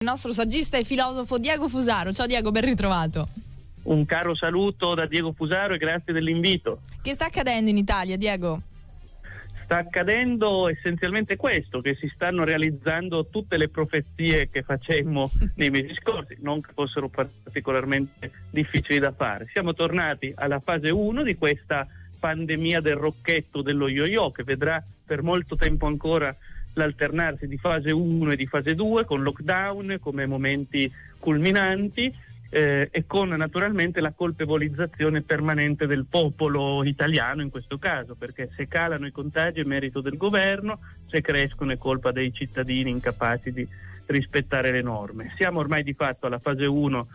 il nostro saggista e filosofo Diego Fusaro. Ciao Diego, ben ritrovato. Un caro saluto da Diego Fusaro e grazie dell'invito. Che sta accadendo in Italia, Diego? Sta accadendo essenzialmente questo, che si stanno realizzando tutte le profezie che facemmo nei mesi scorsi, non che fossero particolarmente difficili da fare. Siamo tornati alla fase 1 di questa pandemia del rocchetto dello yo-yo che vedrà per molto tempo ancora l'alternarsi di fase 1 e di fase 2 con lockdown come momenti culminanti eh, e con naturalmente la colpevolizzazione permanente del popolo italiano in questo caso, perché se calano i contagi è merito del governo, se crescono è colpa dei cittadini incapaci di rispettare le norme. Siamo ormai di fatto alla fase 1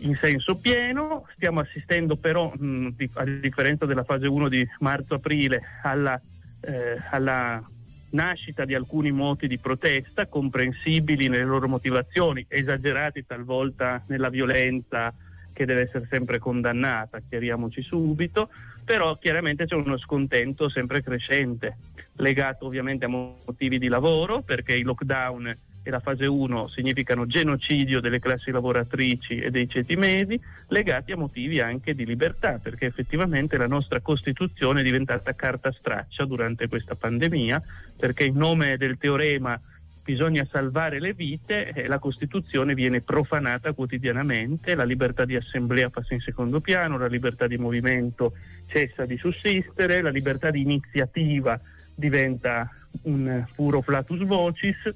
in senso pieno, stiamo assistendo però, mh, a differenza della fase 1 di marzo-aprile, alla, eh, alla nascita di alcuni moti di protesta, comprensibili nelle loro motivazioni, esagerati talvolta nella violenza che deve essere sempre condannata, chiariamoci subito, però chiaramente c'è uno scontento sempre crescente, legato ovviamente a motivi di lavoro, perché i lockdown e la fase 1 significano genocidio delle classi lavoratrici e dei ceti medi, legati a motivi anche di libertà, perché effettivamente la nostra Costituzione è diventata carta straccia durante questa pandemia, perché in nome del teorema bisogna salvare le vite e la Costituzione viene profanata quotidianamente, la libertà di assemblea passa in secondo piano, la libertà di movimento cessa di sussistere, la libertà di iniziativa diventa un puro flatus vocis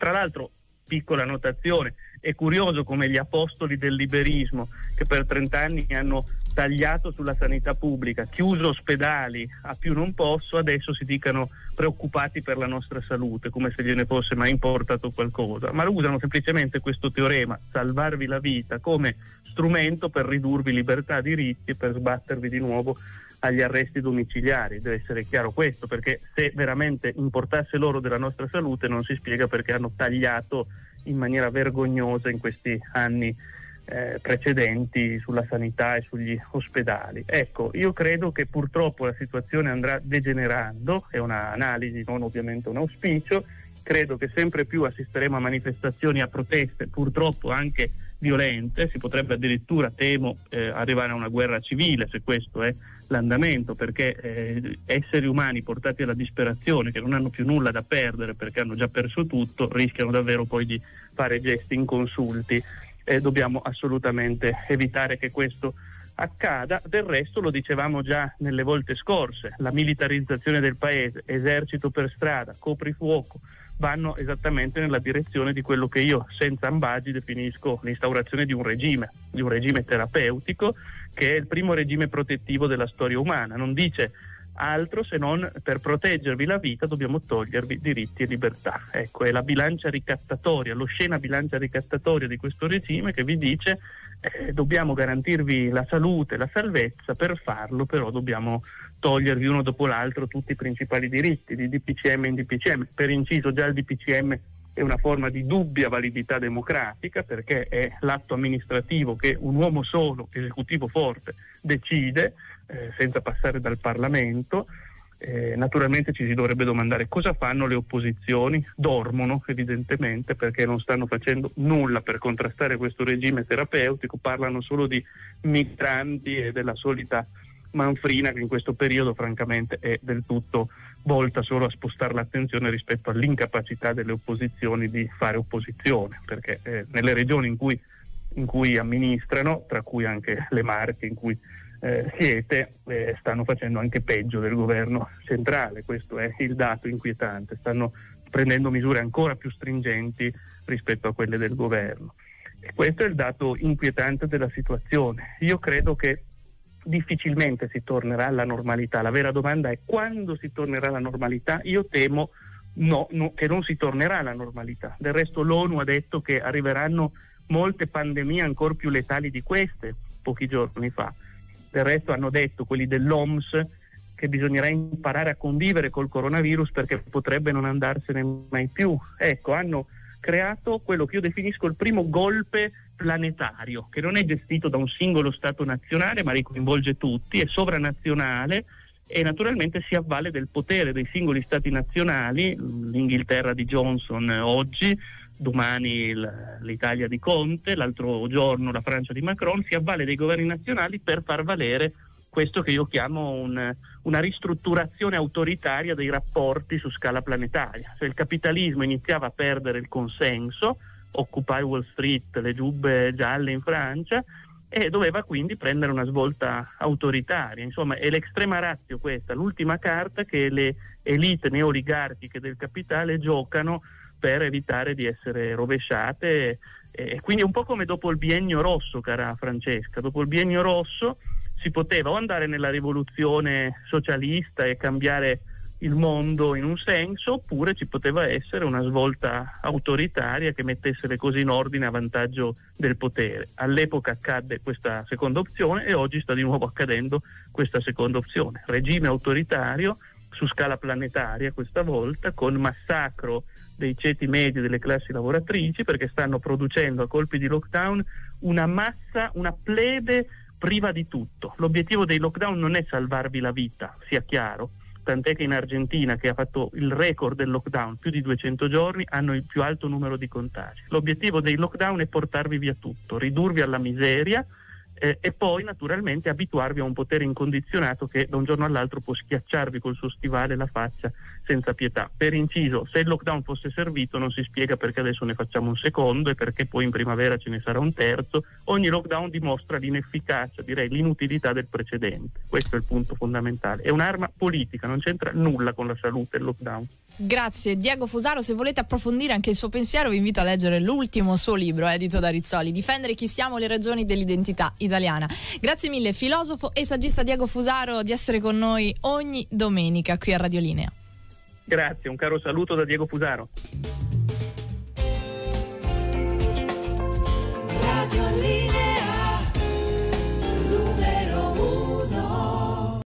tra l'altro, piccola notazione, è curioso come gli apostoli del liberismo che per 30 anni hanno tagliato sulla sanità pubblica, chiuso ospedali a più non posso, adesso si dicano preoccupati per la nostra salute, come se gliene fosse mai importato qualcosa, ma usano semplicemente questo teorema, salvarvi la vita, come strumento per ridurvi libertà, diritti e per sbattervi di nuovo agli arresti domiciliari, deve essere chiaro questo, perché se veramente importasse loro della nostra salute non si spiega perché hanno tagliato in maniera vergognosa in questi anni eh, precedenti sulla sanità e sugli ospedali. Ecco, io credo che purtroppo la situazione andrà degenerando, è un'analisi, non ovviamente un auspicio, credo che sempre più assisteremo a manifestazioni, a proteste, purtroppo anche violente, si potrebbe addirittura, temo, eh, arrivare a una guerra civile se questo è l'andamento, perché eh, esseri umani portati alla disperazione, che non hanno più nulla da perdere perché hanno già perso tutto, rischiano davvero poi di fare gesti inconsulti e dobbiamo assolutamente evitare che questo accada. Del resto lo dicevamo già nelle volte scorse, la militarizzazione del paese, esercito per strada, coprifuoco, vanno esattamente nella direzione di quello che io senza ambagi definisco l'instaurazione di un regime, di un regime terapeutico che è il primo regime protettivo della storia umana. Non dice altro se non per proteggervi la vita dobbiamo togliervi diritti e libertà. Ecco, è la bilancia ricattatoria, l'oscena bilancia ricattatoria di questo regime che vi dice eh, dobbiamo garantirvi la salute, la salvezza, per farlo però dobbiamo togliervi uno dopo l'altro tutti i principali diritti di DPCM in DPCM. Per inciso già il DPCM è una forma di dubbia validità democratica perché è l'atto amministrativo che un uomo solo, esecutivo forte, decide eh, senza passare dal Parlamento. Eh, naturalmente ci si dovrebbe domandare cosa fanno le opposizioni, dormono evidentemente perché non stanno facendo nulla per contrastare questo regime terapeutico, parlano solo di migranti e della solita manfrina che in questo periodo francamente è del tutto volta solo a spostare l'attenzione rispetto all'incapacità delle opposizioni di fare opposizione, perché eh, nelle regioni in cui, in cui, amministrano, tra cui anche le Marche in cui eh, siete, eh, stanno facendo anche peggio del governo centrale, questo è il dato inquietante, stanno prendendo misure ancora più stringenti rispetto a quelle del governo. E questo è il dato inquietante della situazione. Io credo che difficilmente si tornerà alla normalità. La vera domanda è quando si tornerà alla normalità? Io temo no, no, che non si tornerà alla normalità. Del resto l'ONU ha detto che arriveranno molte pandemie ancora più letali di queste pochi giorni fa. Del resto hanno detto quelli dell'OMS che bisognerà imparare a convivere col coronavirus perché potrebbe non andarsene mai più. Ecco, hanno creato quello che io definisco il primo golpe planetario, che non è gestito da un singolo Stato nazionale, ma ricoinvolge tutti, è sovranazionale e naturalmente si avvale del potere dei singoli stati nazionali, l'Inghilterra di Johnson oggi, domani l'Italia di Conte, l'altro giorno la Francia di Macron, si avvale dei governi nazionali per far valere questo che io chiamo un, una ristrutturazione autoritaria dei rapporti su scala planetaria. Cioè il capitalismo iniziava a perdere il consenso, Occupy Wall Street, le giubbe gialle in Francia, e doveva quindi prendere una svolta autoritaria. Insomma, è l'extrema razio questa, l'ultima carta che le elite neoligarchiche del capitale giocano per evitare di essere rovesciate. E quindi un po' come dopo il biennio rosso, cara Francesca, dopo il biennio rosso si poteva o andare nella rivoluzione socialista e cambiare il mondo in un senso, oppure ci poteva essere una svolta autoritaria che mettesse le cose in ordine a vantaggio del potere. All'epoca accadde questa seconda opzione e oggi sta di nuovo accadendo questa seconda opzione. Regime autoritario su scala planetaria questa volta, con massacro dei ceti medi delle classi lavoratrici, perché stanno producendo a colpi di lockdown una massa, una plebe priva di tutto. L'obiettivo dei lockdown non è salvarvi la vita, sia chiaro, tant'è che in Argentina, che ha fatto il record del lockdown, più di 200 giorni, hanno il più alto numero di contagi. L'obiettivo dei lockdown è portarvi via tutto, ridurvi alla miseria eh, e poi naturalmente abituarvi a un potere incondizionato che da un giorno all'altro può schiacciarvi col suo stivale la faccia senza pietà. Per inciso, se il lockdown fosse servito non si spiega perché adesso ne facciamo un secondo e perché poi in primavera ce ne sarà un terzo. Ogni lockdown dimostra l'inefficacia, direi l'inutilità del precedente. Questo è il punto fondamentale. È un'arma politica, non c'entra nulla con la salute il lockdown. Grazie Diego Fusaro, se volete approfondire anche il suo pensiero vi invito a leggere l'ultimo suo libro edito da Rizzoli, Difendere chi siamo, le ragioni dell'identità italiana. Grazie mille filosofo e saggista Diego Fusaro di essere con noi ogni domenica qui a Radio Linea. Grazie, un caro saluto da Diego Fusaro.